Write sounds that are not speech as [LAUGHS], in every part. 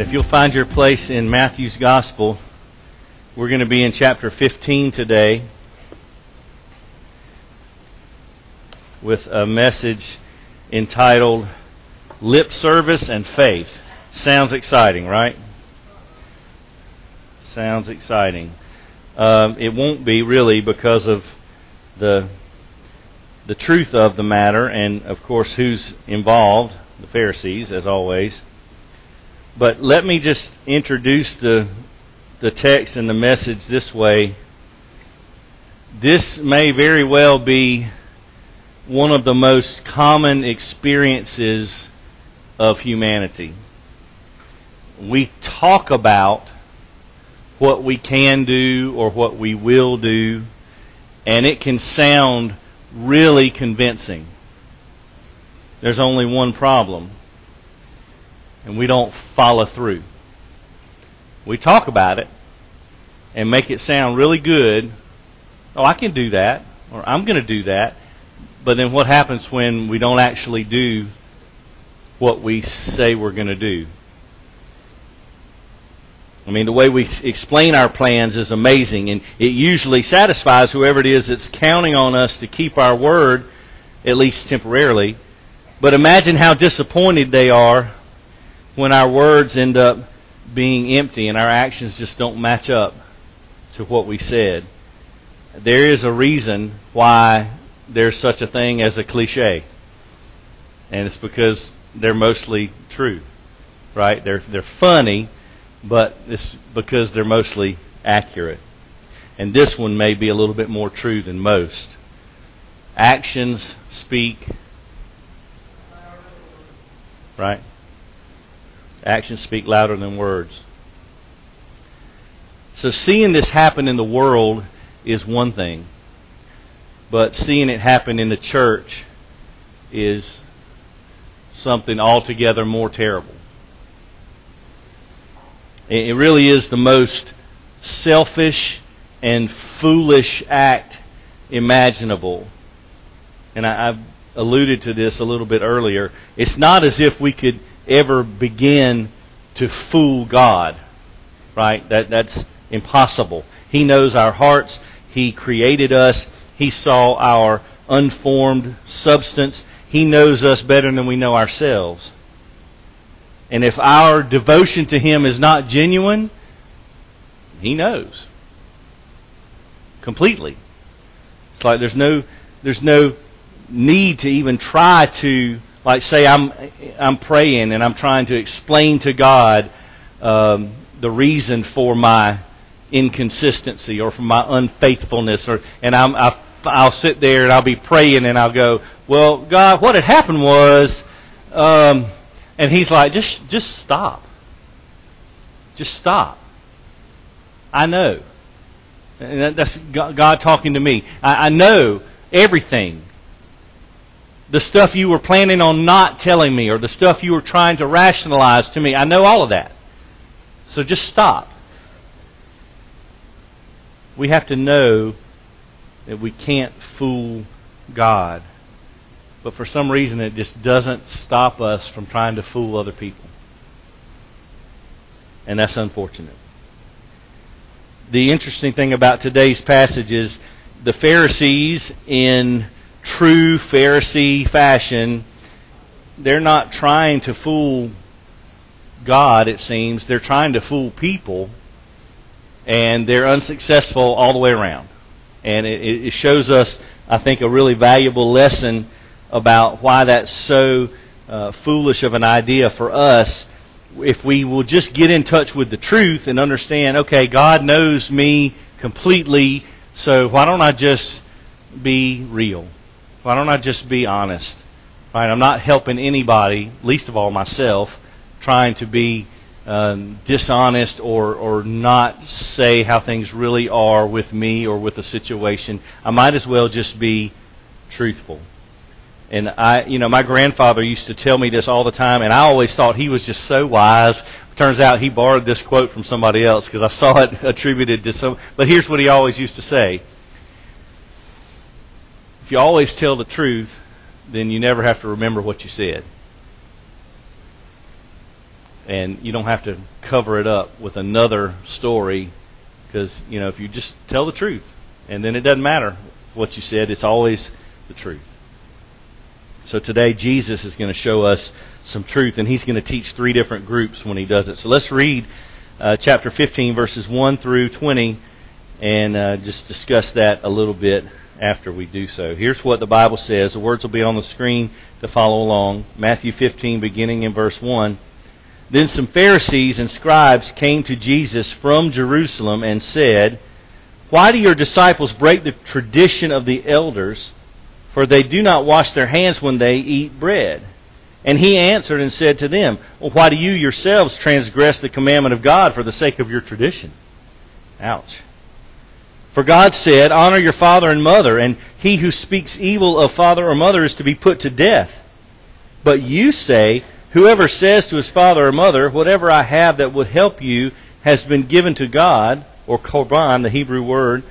right, if you'll find your place in Matthew's Gospel, we're going to be in chapter 15 today with a message entitled Lip Service and Faith. Sounds exciting, right? Sounds exciting. Um, it won't be really because of the the truth of the matter, and of course, who's involved? The Pharisees, as always. But let me just introduce the the text and the message this way. This may very well be one of the most common experiences of humanity. We talk about what we can do or what we will do, and it can sound really convincing. There's only one problem, and we don't follow through. We talk about it and make it sound really good. Oh, I can do that, or I'm going to do that. But then what happens when we don't actually do what we say we're going to do? I mean, the way we explain our plans is amazing, and it usually satisfies whoever it is that's counting on us to keep our word, at least temporarily. But imagine how disappointed they are when our words end up being empty and our actions just don't match up to what we said. There is a reason why there's such a thing as a cliche. And it's because they're mostly true. Right? They're they're funny, but it's because they're mostly accurate. And this one may be a little bit more true than most. Actions speak right? Actions speak louder than words. So seeing this happen in the world is one thing. But seeing it happen in the church is something altogether more terrible. It really is the most selfish and foolish act imaginable. And I, have alluded to this a little bit earlier. It's not as if we could ever begin to fool God, right? That that's impossible. He knows our hearts. He created us. He saw our unformed substance. He knows us better than we know ourselves. And if our devotion to Him is not genuine, He knows. Completely. It's like there's no there's no need to even try to like say I'm I'm praying and I'm trying to explain to God um, the reason for my inconsistency or for my unfaithfulness or and I'm I I'll sit there and I'll be praying and I'll go, well, God, what had happened was, um, and He's like, just just stop, just stop. I know, and that's God talking to me. I, I know everything. The stuff you were planning on not telling me, or the stuff you were trying to rationalize to me, I know all of that. So just stop. We have to know that we can't fool God. But for some reason, it just doesn't stop us from trying to fool other people. And that's unfortunate. The interesting thing about today's passage is the Pharisees, in true Pharisee fashion, they're not trying to fool God, it seems. They're trying to fool people, and they're unsuccessful all the way around. And it, it shows us, I think, a really valuable lesson about why that's so uh, foolish of an idea for us. If we will just get in touch with the truth and understand, okay, God knows me completely, so why don't I just be real? Why don't I just be honest? Right? I'm not helping anybody, least of all myself, trying to be um, dishonest or, or not say how things really are with me or with the situation. I might as well just be truthful. And I, you know, my grandfather used to tell me this all the time, and I always thought he was just so wise. Turns out he borrowed this quote from somebody else because I saw it [LAUGHS] attributed to some. But here's what he always used to say: If you always tell the truth, then you never have to remember what you said, and you don't have to cover it up with another story because you know if you just tell the truth, and then it doesn't matter what you said; it's always the truth. So today, Jesus is going to show us some truth, and he's going to teach three different groups when he does it. So let's read uh, chapter 15, verses 1 through 20, and uh, just discuss that a little bit after we do so. Here's what the Bible says. The words will be on the screen to follow along. Matthew 15, beginning in verse 1. Then some Pharisees and scribes came to Jesus from Jerusalem and said, Why do your disciples break the tradition of the elders? for they do not wash their hands when they eat bread. And he answered and said to them, Well, why do you yourselves transgress the commandment of God for the sake of your tradition? Ouch. For God said, Honor your father and mother, and he who speaks evil of father or mother is to be put to death. But you say, Whoever says to his father or mother, Whatever I have that would help you has been given to God, or korban, the Hebrew word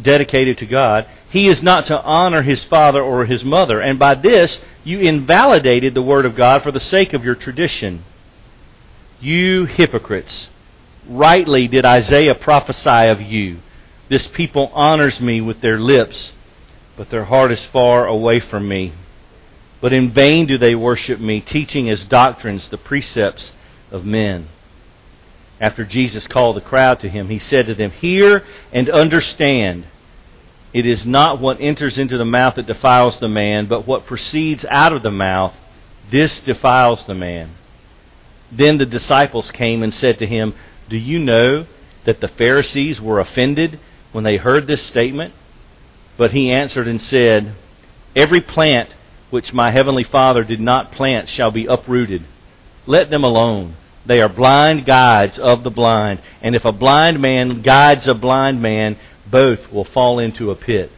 dedicated to God, he is not to honor his father or his mother. And by this, you invalidated the word of God for the sake of your tradition. You hypocrites, rightly did Isaiah prophesy of you. This people honors me with their lips, but their heart is far away from me. But in vain do they worship me, teaching as doctrines the precepts of men. After Jesus called the crowd to him, he said to them, Hear and understand. It is not what enters into the mouth that defiles the man, but what proceeds out of the mouth, this defiles the man. Then the disciples came and said to him, Do you know that the Pharisees were offended when they heard this statement? But he answered and said, Every plant which my heavenly Father did not plant shall be uprooted. Let them alone. They are blind guides of the blind. And if a blind man guides a blind man, both will fall into a pit.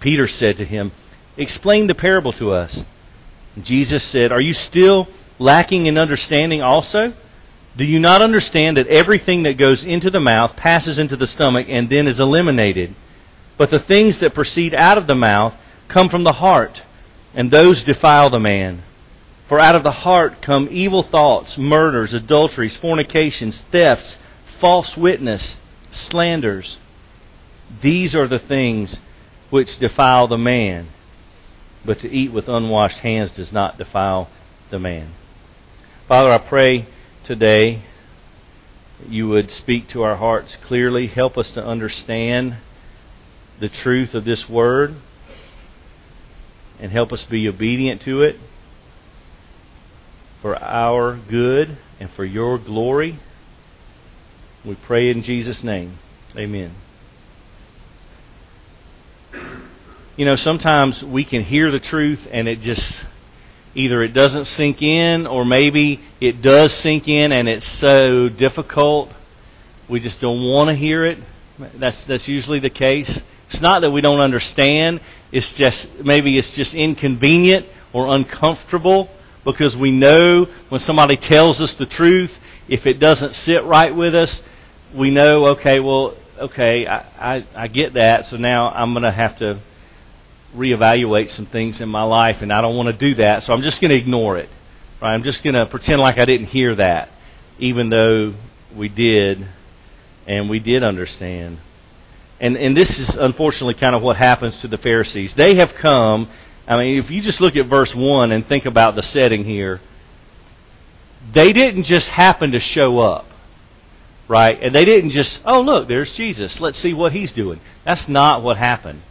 Peter said to him, Explain the parable to us. Jesus said, Are you still lacking in understanding also? Do you not understand that everything that goes into the mouth passes into the stomach and then is eliminated? But the things that proceed out of the mouth come from the heart, and those defile the man. For out of the heart come evil thoughts, murders, adulteries, fornications, thefts, false witness, slanders. These are the things which defile the man, but to eat with unwashed hands does not defile the man. Father, I pray today you would speak to our hearts clearly, help us to understand the truth of this word, and help us be obedient to it for our good and for your glory. We pray in Jesus' name. Amen. You know, sometimes we can hear the truth and it just either it doesn't sink in or maybe it does sink in and it's so difficult we just don't want to hear it. That's that's usually the case. It's not that we don't understand, it's just maybe it's just inconvenient or uncomfortable because we know when somebody tells us the truth, if it doesn't sit right with us, we know, okay, well, okay, I, I, I get that, so now I'm going to have to reevaluate some things in my life, and I don't want to do that, so I'm just going to ignore it. Right? I'm just going to pretend like I didn't hear that, even though we did, and we did understand. And and this is unfortunately kind of what happens to the Pharisees. They have come I mean, if you just look at verse 1 and think about the setting here, they didn't just happen to show up, right? And they didn't just, oh, look, there's Jesus. Let's see what he's doing. That's not what happened.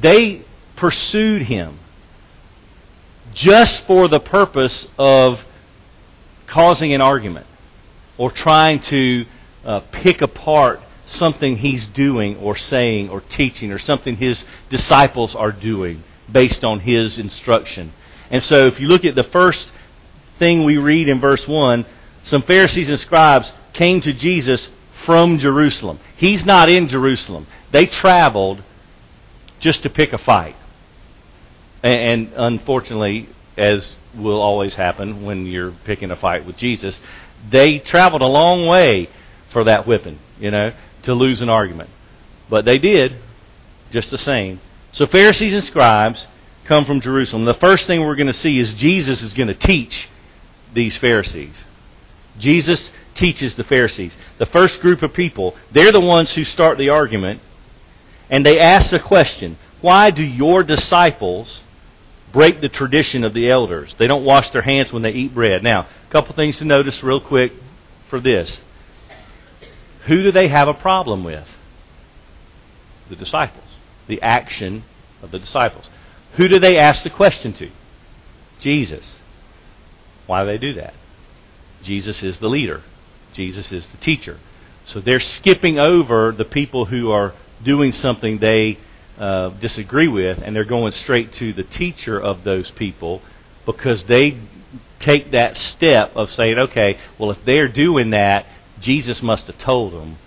They pursued him just for the purpose of causing an argument or trying to uh, pick apart something he's doing or saying or teaching or something his disciples are doing based on his instruction. And so if you look at the first thing we read in verse 1, some Pharisees and scribes came to Jesus from Jerusalem. He's not in Jerusalem. They traveled just to pick a fight. And, and unfortunately, as will always happen when you're picking a fight with Jesus, they traveled a long way for that whipping, you know, to lose an argument. But they did, just the same. So Pharisees and scribes come from Jerusalem. The first thing we're going to see is Jesus is going to teach these Pharisees. Jesus teaches the Pharisees. The first group of people, they're the ones who start the argument, and they ask the question why do your disciples break the tradition of the elders? They don't wash their hands when they eat bread. Now, a couple things to notice real quick for this. Who do they have a problem with? The disciples. The action of the disciples. Who do they ask the question to? Jesus. Why do they do that? Jesus is the leader. Jesus is the teacher. So they're skipping over the people who are doing something they uh, disagree with, and they're going straight to the teacher of those people because they take that step of saying, okay, well, if they're doing that, Jesus must have told them,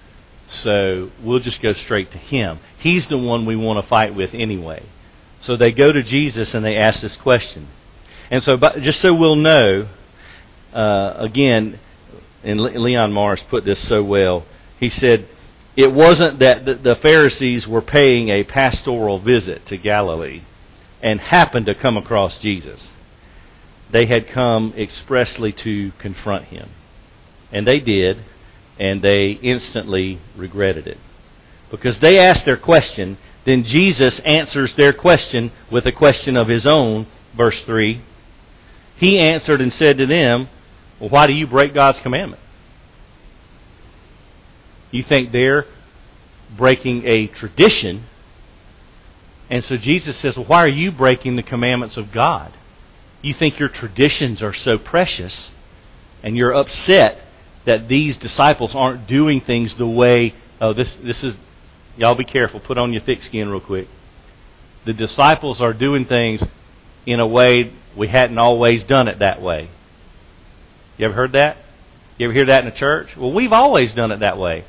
so we'll just go straight to him. He's the one we want to fight with anyway. So they go to Jesus and they ask this question. And so, just so we'll know, uh, again, and Leon Morris put this so well. He said, it wasn't that the Pharisees were paying a pastoral visit to Galilee and happened to come across Jesus. They had come expressly to confront him. And they did, and they instantly regretted it. Because they asked their question, then Jesus answers their question with a question of his own, verse 3. He answered and said to them, well, why do you break God's commandment? You think they're breaking a tradition. And so Jesus says, well, why are you breaking the commandments of God? You think your traditions are so precious, and you're upset that these disciples aren't doing things the way. Oh, this this is. Y'all be careful. Put on your thick skin real quick. The disciples are doing things in a way we hadn't always done it that way. You ever heard that? You ever hear that in a church? Well, we've always done it that way.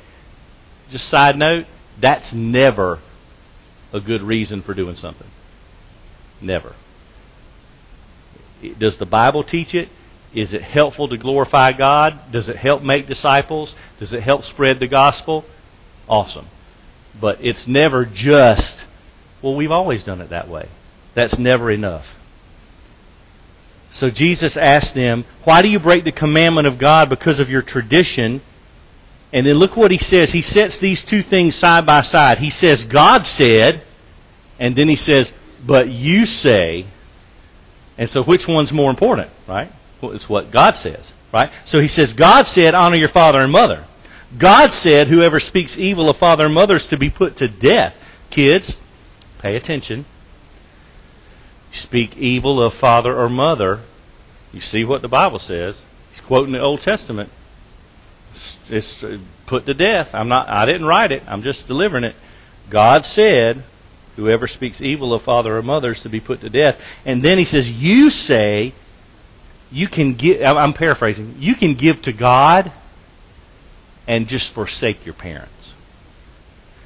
Just side note, that's never a good reason for doing something. Never. Does the Bible teach it? Is it helpful to glorify God? Does it help make disciples? Does it help spread the gospel? Awesome. But it's never just, well, we've always done it that way. That's never enough. So Jesus asked them, Why do you break the commandment of God because of your tradition? And then look what he says. He sets these two things side by side. He says, God said, and then he says, But you say. And so which one's more important, right? Well, it's what God says, right? So he says, God said, Honor your father and mother. God said, Whoever speaks evil of father and mother is to be put to death. Kids, pay attention speak evil of father or mother, you see what the Bible says. He's quoting the Old Testament. It's put to death. I'm not. I didn't write it. I'm just delivering it. God said, "Whoever speaks evil of father or mother is to be put to death." And then he says, "You say you can give." I'm paraphrasing. You can give to God and just forsake your parents.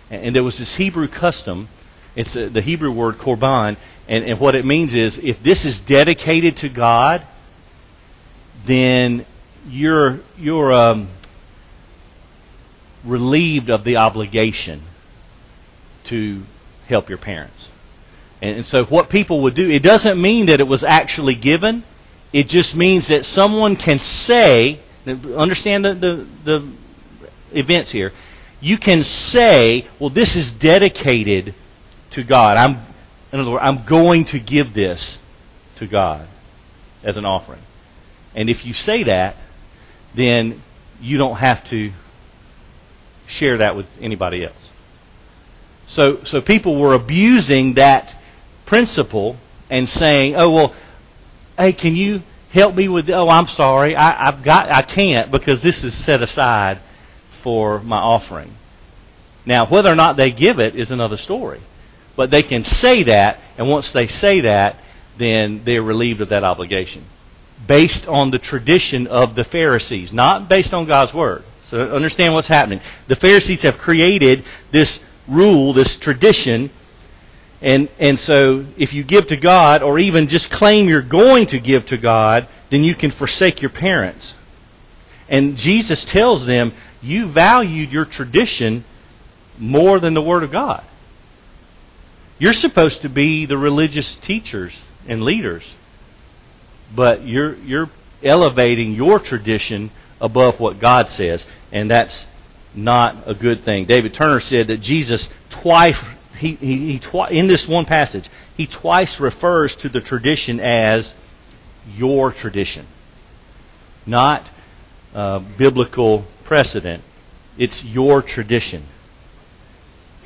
And there was this Hebrew custom. It's the Hebrew word korban and, and what it means is if this is dedicated to God, then you're, you're um, relieved of the obligation to help your parents. And, and so what people would do, it doesn't mean that it was actually given. It just means that someone can say, understand the, the, the events here. You can say, well, this is dedicated to God. I'm in other words, I'm going to give this to God as an offering. And if you say that, then you don't have to share that with anybody else. So, so people were abusing that principle and saying, "Oh well, hey, can you help me with? Oh, I'm sorry, I, I've got, I can't because this is set aside for my offering." Now, whether or not they give it is another story. But they can say that, and once they say that, then they're relieved of that obligation. Based on the tradition of the Pharisees, not based on God's Word. So understand what's happening. The Pharisees have created this rule, this tradition, And, and so if you give to God, or even just claim you're going to give to God, then you can forsake your parents. And Jesus tells them, you valued your tradition more than the Word of God. You're supposed to be the religious teachers and leaders, but you're, you're elevating your tradition above what God says, and that's not a good thing. David Turner said that Jesus twice, he, he, he twi- in this one passage, he twice refers to the tradition as your tradition, not uh, biblical precedent. It's your tradition.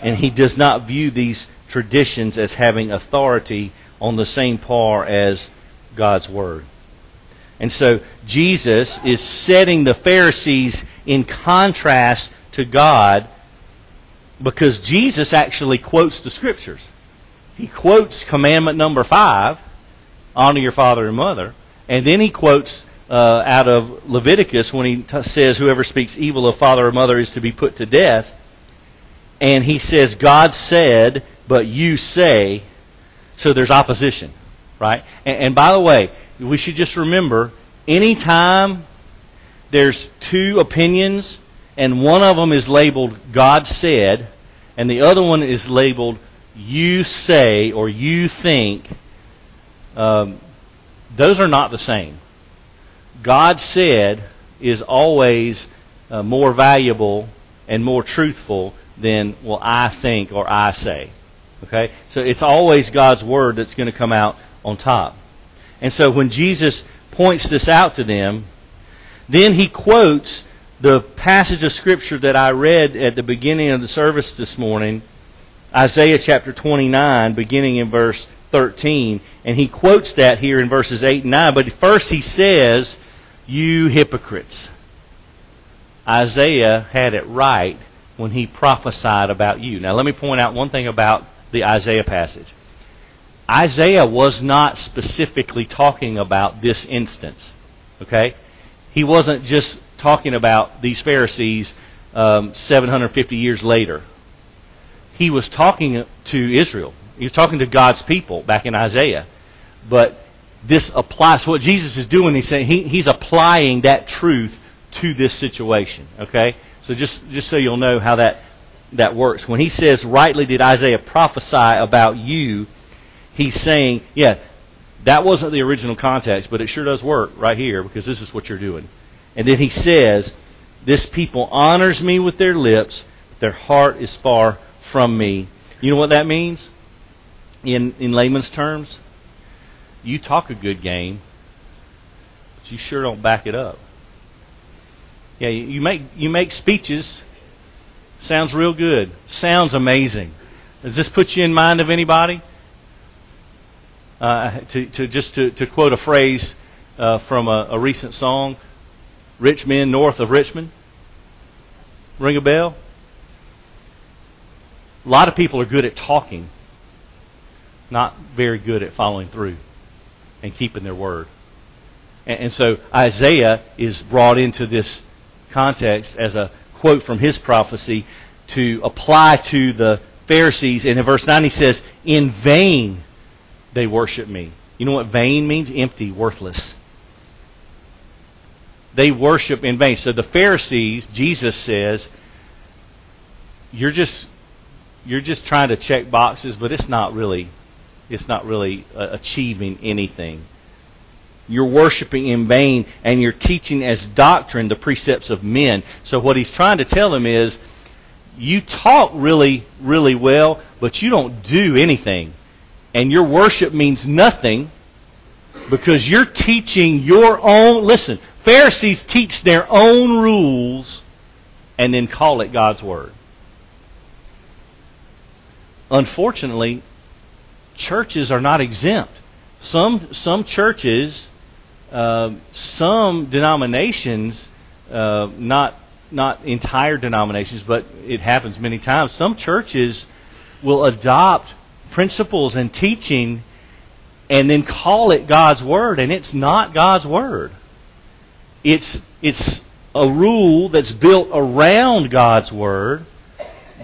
And he does not view these traditions as having authority on the same par as God's Word. And so Jesus is setting the Pharisees in contrast to God because Jesus actually quotes the Scriptures. He quotes commandment number five, honor your father and mother, and then he quotes uh, out of Leviticus when he t- says, Whoever speaks evil of father or mother is to be put to death. And he says, God said, but you say, so there's opposition, right? And, and by the way, we should just remember anytime there's two opinions and one of them is labeled God said and the other one is labeled you say or you think, um, those are not the same. God said is always uh, more valuable and more truthful than, well, I think or I say. Okay? So it's always God's word that's going to come out on top. And so when Jesus points this out to them, then he quotes the passage of Scripture that I read at the beginning of the service this morning, Isaiah chapter 29, beginning in verse 13. And he quotes that here in verses 8 and 9. But first he says, You hypocrites. Isaiah had it right when he prophesied about you. Now, let me point out one thing about the Isaiah passage. Isaiah was not specifically talking about this instance. Okay? He wasn't just talking about these Pharisees um, 750 years later. He was talking to Israel. He was talking to God's people back in Isaiah. But this applies. What Jesus is doing, he's saying he, he's applying that truth to this situation. Okay? So just, just so you'll know how that that works. When he says, rightly did Isaiah prophesy about you, he's saying, yeah, that wasn't the original context, but it sure does work right here because this is what you're doing. And then he says, This people honors me with their lips, but their heart is far from me. You know what that means? In, in layman's terms? You talk a good game, but you sure don't back it up. Yeah, you make you make speeches Sounds real good. Sounds amazing. Does this put you in mind of anybody? Uh, to, to just to, to quote a phrase uh, from a, a recent song, "Rich men north of Richmond." Ring a bell? A lot of people are good at talking, not very good at following through and keeping their word. And, and so Isaiah is brought into this context as a quote from his prophecy to apply to the Pharisees. And in verse 9 he says, In vain they worship me. You know what vain means? Empty, worthless. They worship in vain. So the Pharisees, Jesus says, you're just you're just trying to check boxes, but it's not really it's not really uh, achieving anything. You're worshiping in vain, and you're teaching as doctrine the precepts of men. So, what he's trying to tell them is you talk really, really well, but you don't do anything. And your worship means nothing because you're teaching your own. Listen, Pharisees teach their own rules and then call it God's Word. Unfortunately, churches are not exempt. Some, some churches uh, some denominations, uh, not not entire denominations, but it happens many times. Some churches will adopt principles and teaching and then call it God's word, and it's not God's word. It's it's a rule that's built around God's word,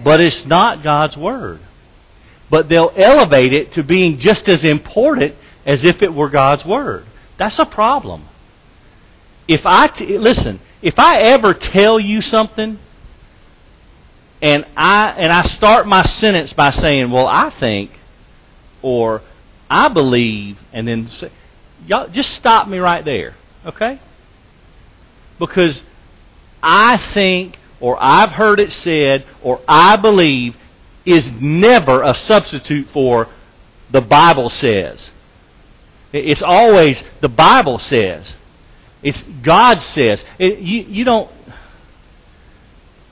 but it's not God's word. but they'll elevate it to being just as important as if it were God's Word. That's a problem. If I t- listen, if I ever tell you something and I and I start my sentence by saying, "Well, I think," or "I believe," and then say, y'all just stop me right there, okay? Because I think, or I've heard it said, or I believe is never a substitute for the Bible says. It's always the Bible says. It's God says. It, you, you don't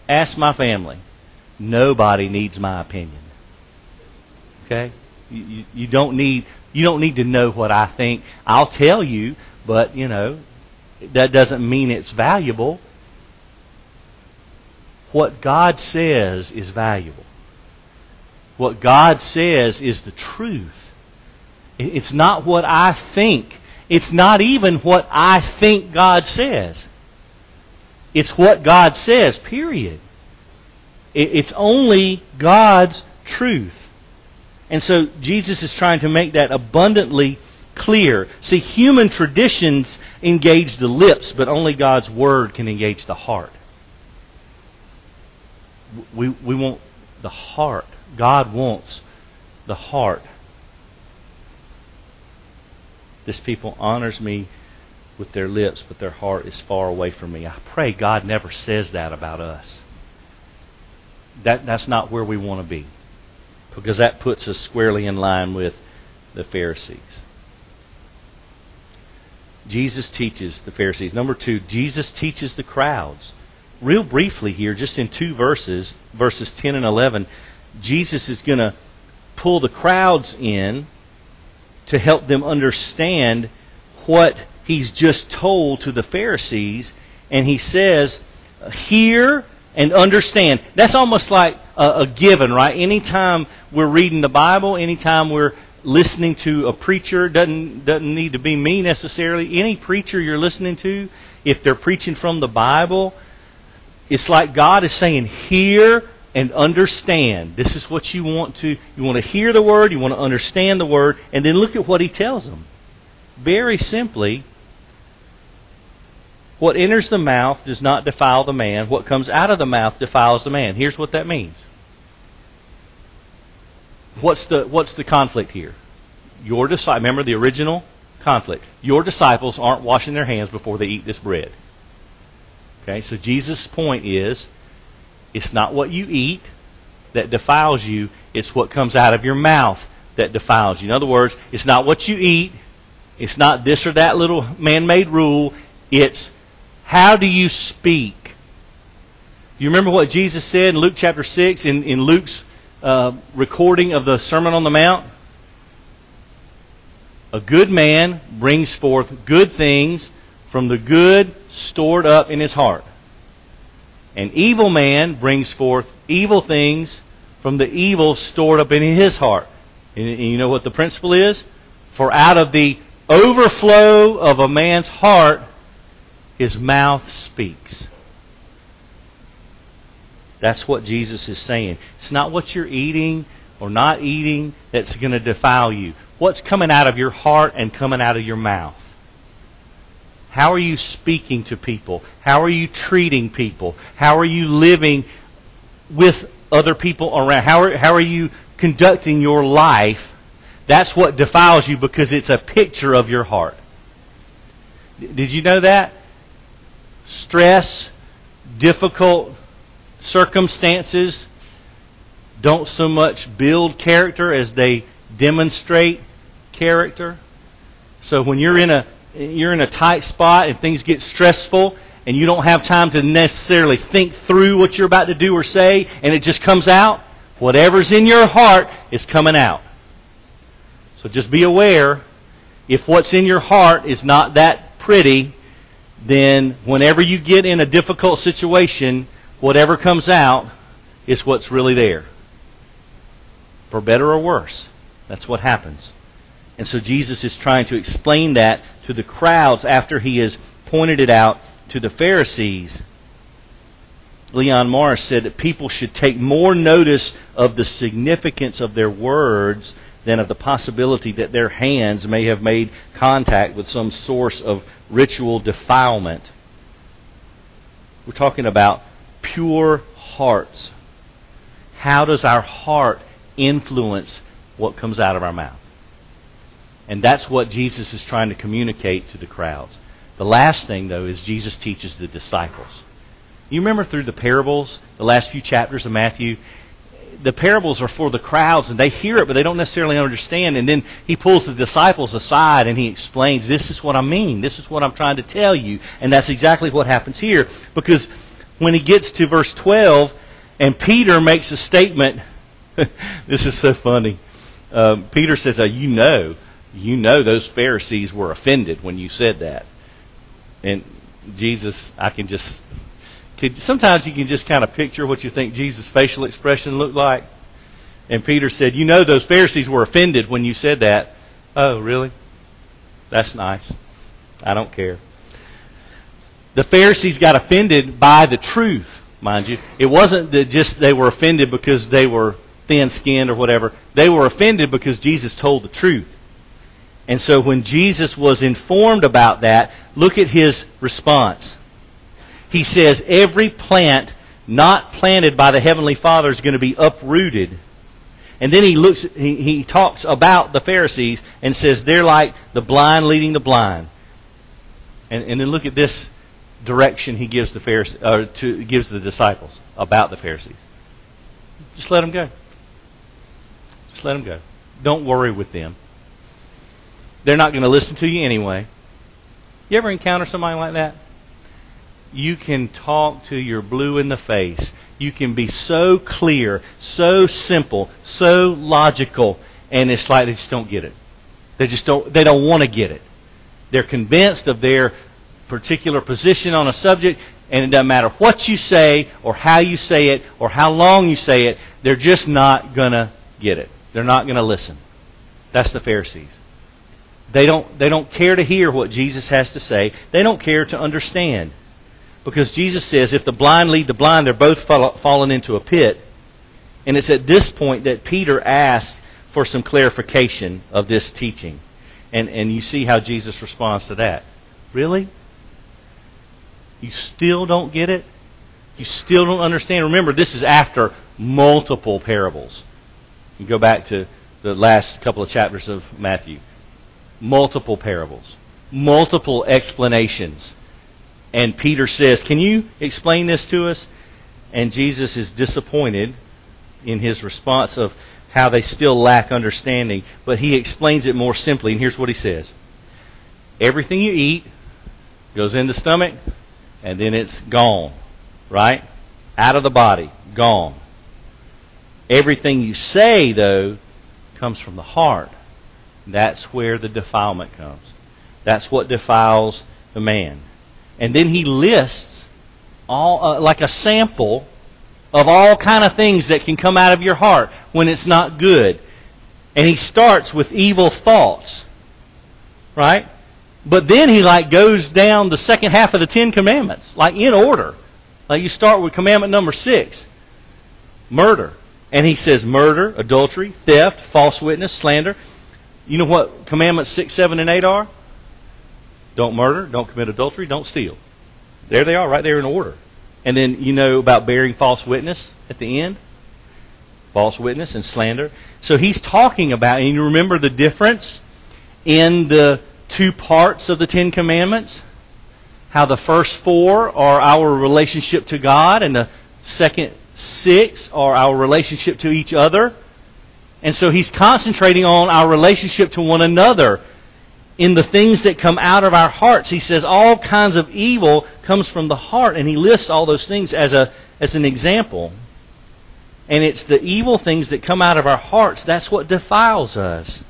ask my family. Nobody needs my opinion. Okay? You, you, don't need you don't need to know what I think. I'll tell you, but you know, that doesn't mean it's valuable. What God says is valuable. What God says is the truth. It's not what I think. It's not even what I think God says. It's what God says, period. It's only God's truth. And so Jesus is trying to make that abundantly clear. See, human traditions engage the lips, but only God's Word can engage the heart. We, we want the heart. God wants the heart. This people honors me with their lips, but their heart is far away from me. I pray God never says that about us. That, that's not where we want to be. Because that puts us squarely in line with the Pharisees. Jesus teaches the Pharisees. Number two, Jesus teaches the crowds. Real briefly here, just in two verses, verses 10 and 11, Jesus is going to pull the crowds in to help them understand what he's just told to the Pharisees. And he says, Hear and understand. That's almost like a, a, given, right? Anytime we're reading the Bible, anytime we're listening to a preacher, doesn't doesn't need to be me necessarily. Any preacher you're listening to, if they're preaching from the Bible, it's like God is saying, "Hear and understand. This is what you want to you want to hear the word, you want to understand the word, and then look at what he tells them. Very simply, what enters the mouth does not defile the man, what comes out of the mouth defiles the man. Here's what that means. What's the what's the conflict here? Your disciple remember the original conflict. Your disciples aren't washing their hands before they eat this bread. Okay, so Jesus' point is it's not what you eat that defiles you, it's what comes out of your mouth that defiles you. In other words, it's not what you eat, it's not this or that little man made rule, it's how do you speak? You remember what Jesus said in Luke chapter 6 in, in Luke's uh, recording of the Sermon on the Mount? A good man brings forth good things from the good stored up in his heart. An evil man brings forth evil things from the evil stored up in his heart. And you know what the principle is? For out of the overflow of a man's heart, his mouth speaks. That's what Jesus is saying. It's not what you're eating or not eating that's going to defile you. What's coming out of your heart and coming out of your mouth? How are you speaking to people? How are you treating people? How are you living with other people around? How are, how are you conducting your life? That's what defiles you because it's a picture of your heart. Did you know that? Stress, difficult circumstances don't so much build character as they demonstrate character. So when you're in a you're in a tight spot and things get stressful and you don't have time to necessarily think through what you're about to do or say and it just comes out, whatever's in your heart is coming out. So just be aware if what's in your heart is not that pretty, then whenever you get in a difficult situation, whatever comes out is what's really there. For better or worse. That's what happens. And so Jesus is trying to explain that to the crowds after he has pointed it out to the Pharisees. Leon Morris said that people should take more notice of the significance of their words than of the possibility that their hands may have made contact with some source of ritual defilement. We're talking about pure hearts. How does our heart influence what comes out of our mouth? And that's what Jesus is trying to communicate to the crowds. The last thing, though, is Jesus teaches the disciples. You remember through the parables, the last few chapters of Matthew, the parables are for the crowds and they hear it, but they don't necessarily understand. And then he pulls the disciples aside and he explains, This is what I mean. This is what I'm trying to tell you. And that's exactly what happens here. Because when he gets to verse 12 and Peter makes a statement, [LAUGHS] this is so funny. Um, Peter says, uh, You know, you know those Pharisees were offended when you said that. And Jesus, I can just could, sometimes you can just kind of picture what you think Jesus' facial expression looked like. And Peter said, You know, those Pharisees were offended when you said that. Oh, really? That's nice. I don't care. The Pharisees got offended by the truth, mind you. It wasn't that just they were offended because they were thin skinned or whatever. They were offended because Jesus told the truth. And so when Jesus was informed about that, look at his response he says every plant not planted by the heavenly Father is going to be uprooted. And then he looks he, he talks about the Pharisees and says they're like the blind leading the blind. And, and then look at this direction he gives the Pharisees or uh, to gives the disciples about the Pharisees. Just let them go. Just let them go. Don't worry with them. They're not going to listen to you anyway. You ever encounter somebody like that? You can talk to your blue in the face. You can be so clear, so simple, so logical, and it's like they just don't get it. They just don't they don't want to get it. They're convinced of their particular position on a subject, and it doesn't matter what you say or how you say it or how long you say it, they're just not gonna get it. They're not gonna listen. That's the Pharisees. They don't they don't care to hear what Jesus has to say. They don't care to understand. Because Jesus says, if the blind lead the blind, they're both fallen into a pit. And it's at this point that Peter asks for some clarification of this teaching. And, and you see how Jesus responds to that. Really? You still don't get it? You still don't understand? Remember, this is after multiple parables. You go back to the last couple of chapters of Matthew. Multiple parables, multiple explanations and Peter says, Can you explain this to us? And Jesus is disappointed in his response of how they still lack understanding. But he explains it more simply. And here's what he says Everything you eat goes in the stomach, and then it's gone. Right? Out of the body. Gone. Everything you say, though, comes from the heart. That's where the defilement comes. That's what defiles the man. And then he lists all uh, like a sample of all kind of things that can come out of your heart when it's not good. And he starts with evil thoughts. Right? But then he like goes down the second half of the 10 commandments, like in order. Like you start with commandment number 6, murder. And he says murder, adultery, theft, false witness, slander. You know what commandments 6, 7 and 8 are? Don't murder, don't commit adultery, don't steal. There they are, right there in order. And then you know about bearing false witness at the end? False witness and slander. So he's talking about, and you remember the difference in the two parts of the Ten Commandments? How the first four are our relationship to God, and the second six are our relationship to each other. And so he's concentrating on our relationship to one another in the things that come out of our hearts. He says all kinds of evil comes from the heart, and he lists all those things as, a, as an example. And it's the evil things that come out of our hearts that's what defiles us.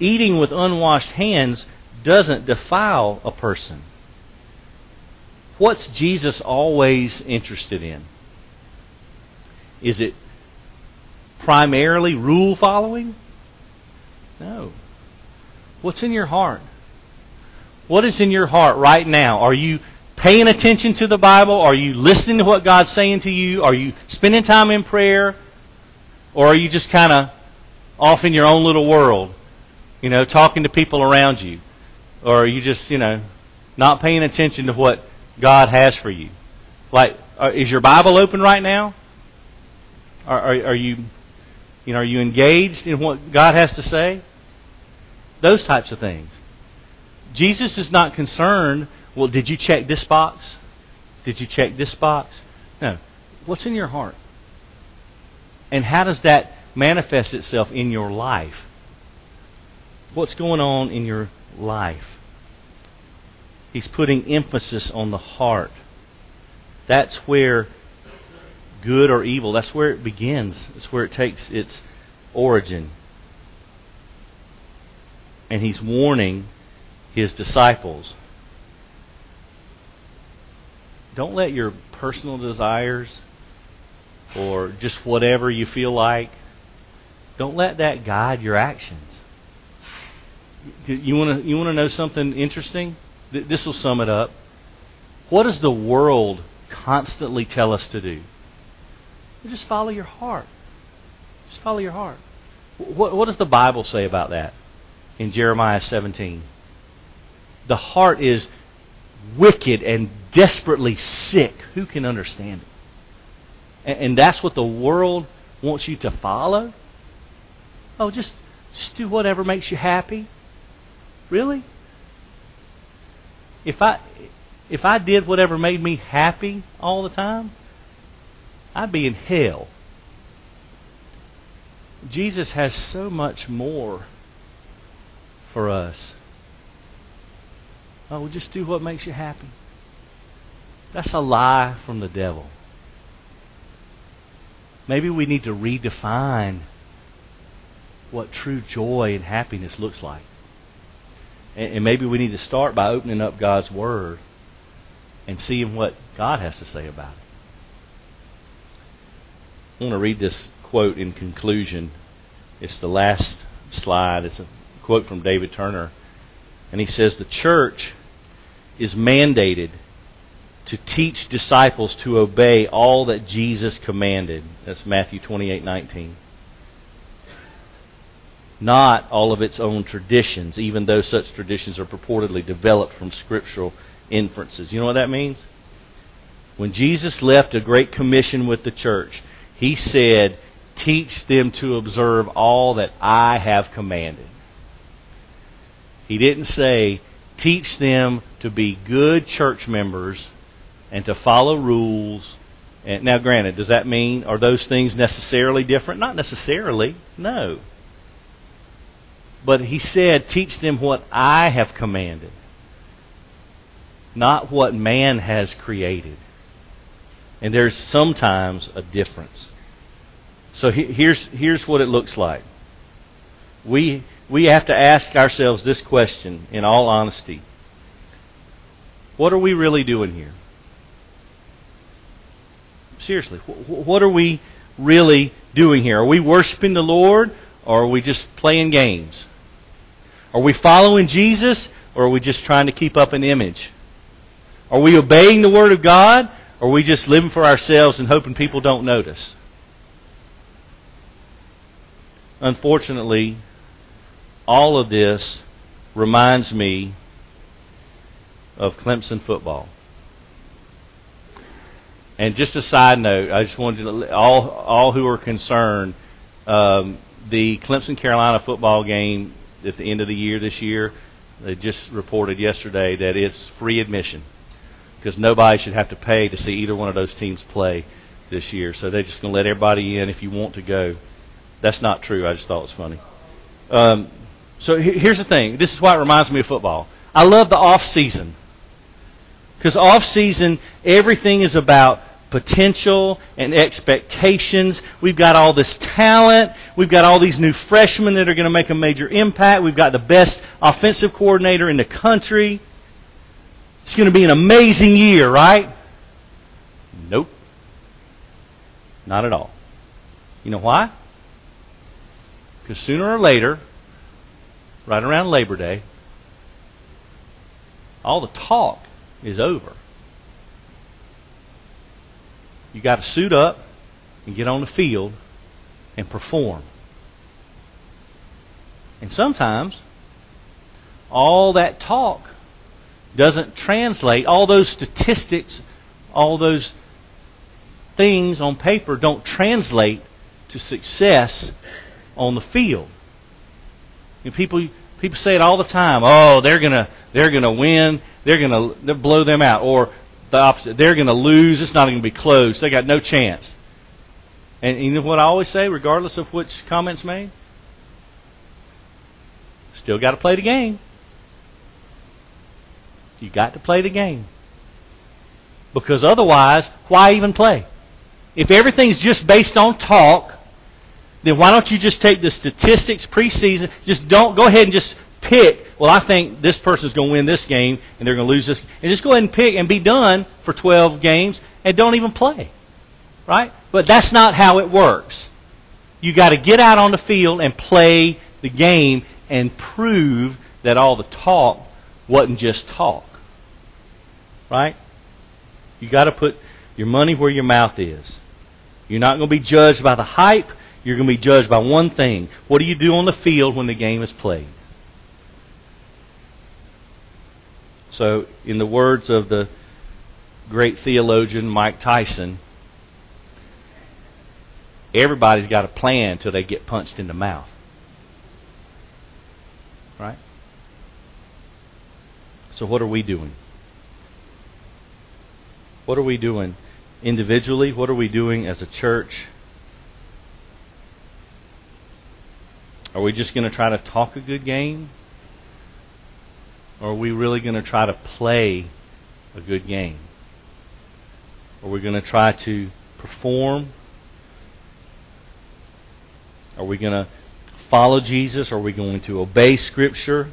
Eating with unwashed hands doesn't defile a person. What's Jesus always interested in? Is it primarily rule following? No. What's in your heart? What is in your heart right now? Are you paying attention to the Bible? Are you listening to what God's saying to you? Are you spending time in prayer? Or are you just kind of off in your own little world, you know, talking to people around you? Or are you just, you know, not paying attention to what God has for you? Like, uh, is your Bible open right now? Are, are, are you, you know, are you engaged in what God has to say? Those types of things. Jesus is not concerned, well, did you check this box? Did you check this box? No. What's in your heart? And how does that manifest itself in your life? What's going on in your life? He's putting emphasis on the heart. That's where good or evil, that's where it begins. That's where it takes its origin. And he's warning his disciples don't let your personal desires or just whatever you feel like, don't let that guide your actions. You want to you want to know something interesting? This will sum it up. What does the world constantly tell us to do? Just follow your heart. Just follow your heart. What, what does the Bible say about that in Jeremiah 17? The heart is wicked and desperately sick. Who can understand it? And, and that's what the world wants you to follow? Oh, just, just do whatever makes you happy. Really? If I if I did whatever made me happy all the time, I'd be in hell. Jesus has so much more for us. Oh, we'll just do what makes you happy. That's a lie from the devil. Maybe we need to redefine what true joy and happiness looks like. And, maybe we need to start by opening up God's Word and seeing what God has to say about it. I want to read this quote in conclusion. It's the last slide. It's a quote from David Turner. And he says, The church is mandated to teach disciples to obey all that Jesus commanded. That's Matthew 28:19. Not all of its own traditions, even though such traditions are purportedly developed from scriptural inferences. You know what that means? When Jesus left a great commission with the church, he said, Teach them to observe all that I have commanded. He didn't say, Teach them to be good church members and to follow rules. And now, granted, does that mean are those things necessarily different? Not necessarily. No. But he said, "Teach them what I have commanded, not what man has created." And there's sometimes a difference. So here's here's what it looks like. We we have to ask ourselves this question in all honesty. What are we really doing here? Seriously, what are we really doing here? Are we worshiping the Lord or are we just playing games? Are we following Jesus or are we just trying to keep up an image? Are we obeying the Word of God or are we just living for ourselves and hoping people don't notice? Unfortunately, all of this reminds me of Clemson football. And just a side note, I just wanted to all all who are concerned, um, the Clemson Carolina football game at the end of the year this year, they just reported yesterday that it's free admission because nobody should have to pay to see either one of those teams play this year. So they're just going to let everybody in if you want to go. That's not true. I just thought it was funny. Um, so here's the thing. This is why it reminds me of football. I love the off season. Because off season, everything is about potential and expectations. We've got all this talent. We've got all these new freshmen that are going to make a major impact. We've got the best offensive coordinator in the country. It's going to be an amazing year, right? Nope. Not at all. You know why? Because sooner or later, right around Labor Day, all the talk is over. You got to suit up and get on the field and perform. And sometimes all that talk doesn't translate. All those statistics, all those things on paper don't translate to success on the field. People people say it all the time. Oh, they're gonna they're gonna win. They're gonna they'll blow them out, or the opposite. They're gonna lose. It's not gonna be close. They got no chance. And you know what I always say, regardless of which comments made, still got to play the game. You got to play the game. Because otherwise, why even play? If everything's just based on talk, then why don't you just take the statistics preseason? Just don't go ahead and just pick. Well, I think this person's going to win this game and they're going to lose this, and just go ahead and pick and be done for 12 games and don't even play, right? But that's not how it works. You got to get out on the field and play the game and prove that all the talk wasn't just talk, right? You got to put your money where your mouth is. You're not going to be judged by the hype. You're going to be judged by one thing. What do you do on the field when the game is played? So, in the words of the great theologian Mike Tyson, everybody's got a plan until they get punched in the mouth. Right? So, what are we doing? What are we doing individually? What are we doing as a church? Are we just going to try to talk a good game? Or are we really going to try to play a good game? Are we going to try to perform? Are we going to follow Jesus? Are we going to obey Scripture?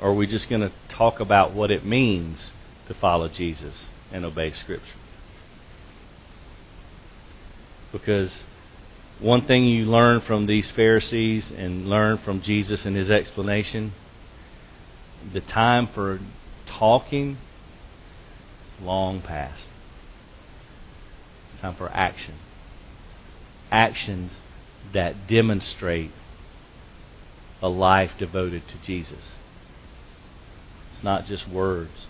Or are we just going to talk about what it means to follow Jesus and obey Scripture? Because one thing you learn from these Pharisees and learn from Jesus and his explanation the time for talking long past. Time for action. Actions that demonstrate a life devoted to Jesus. It's not just words,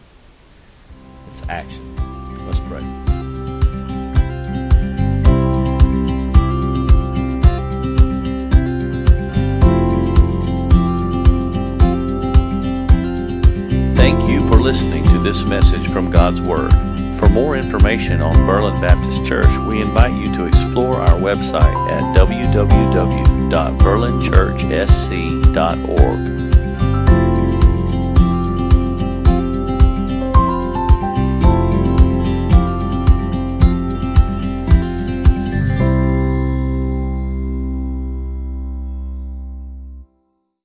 it's action. Let's pray. This message from God's Word. For more information on Berlin Baptist Church, we invite you to explore our website at www.berlinchurchsc.org.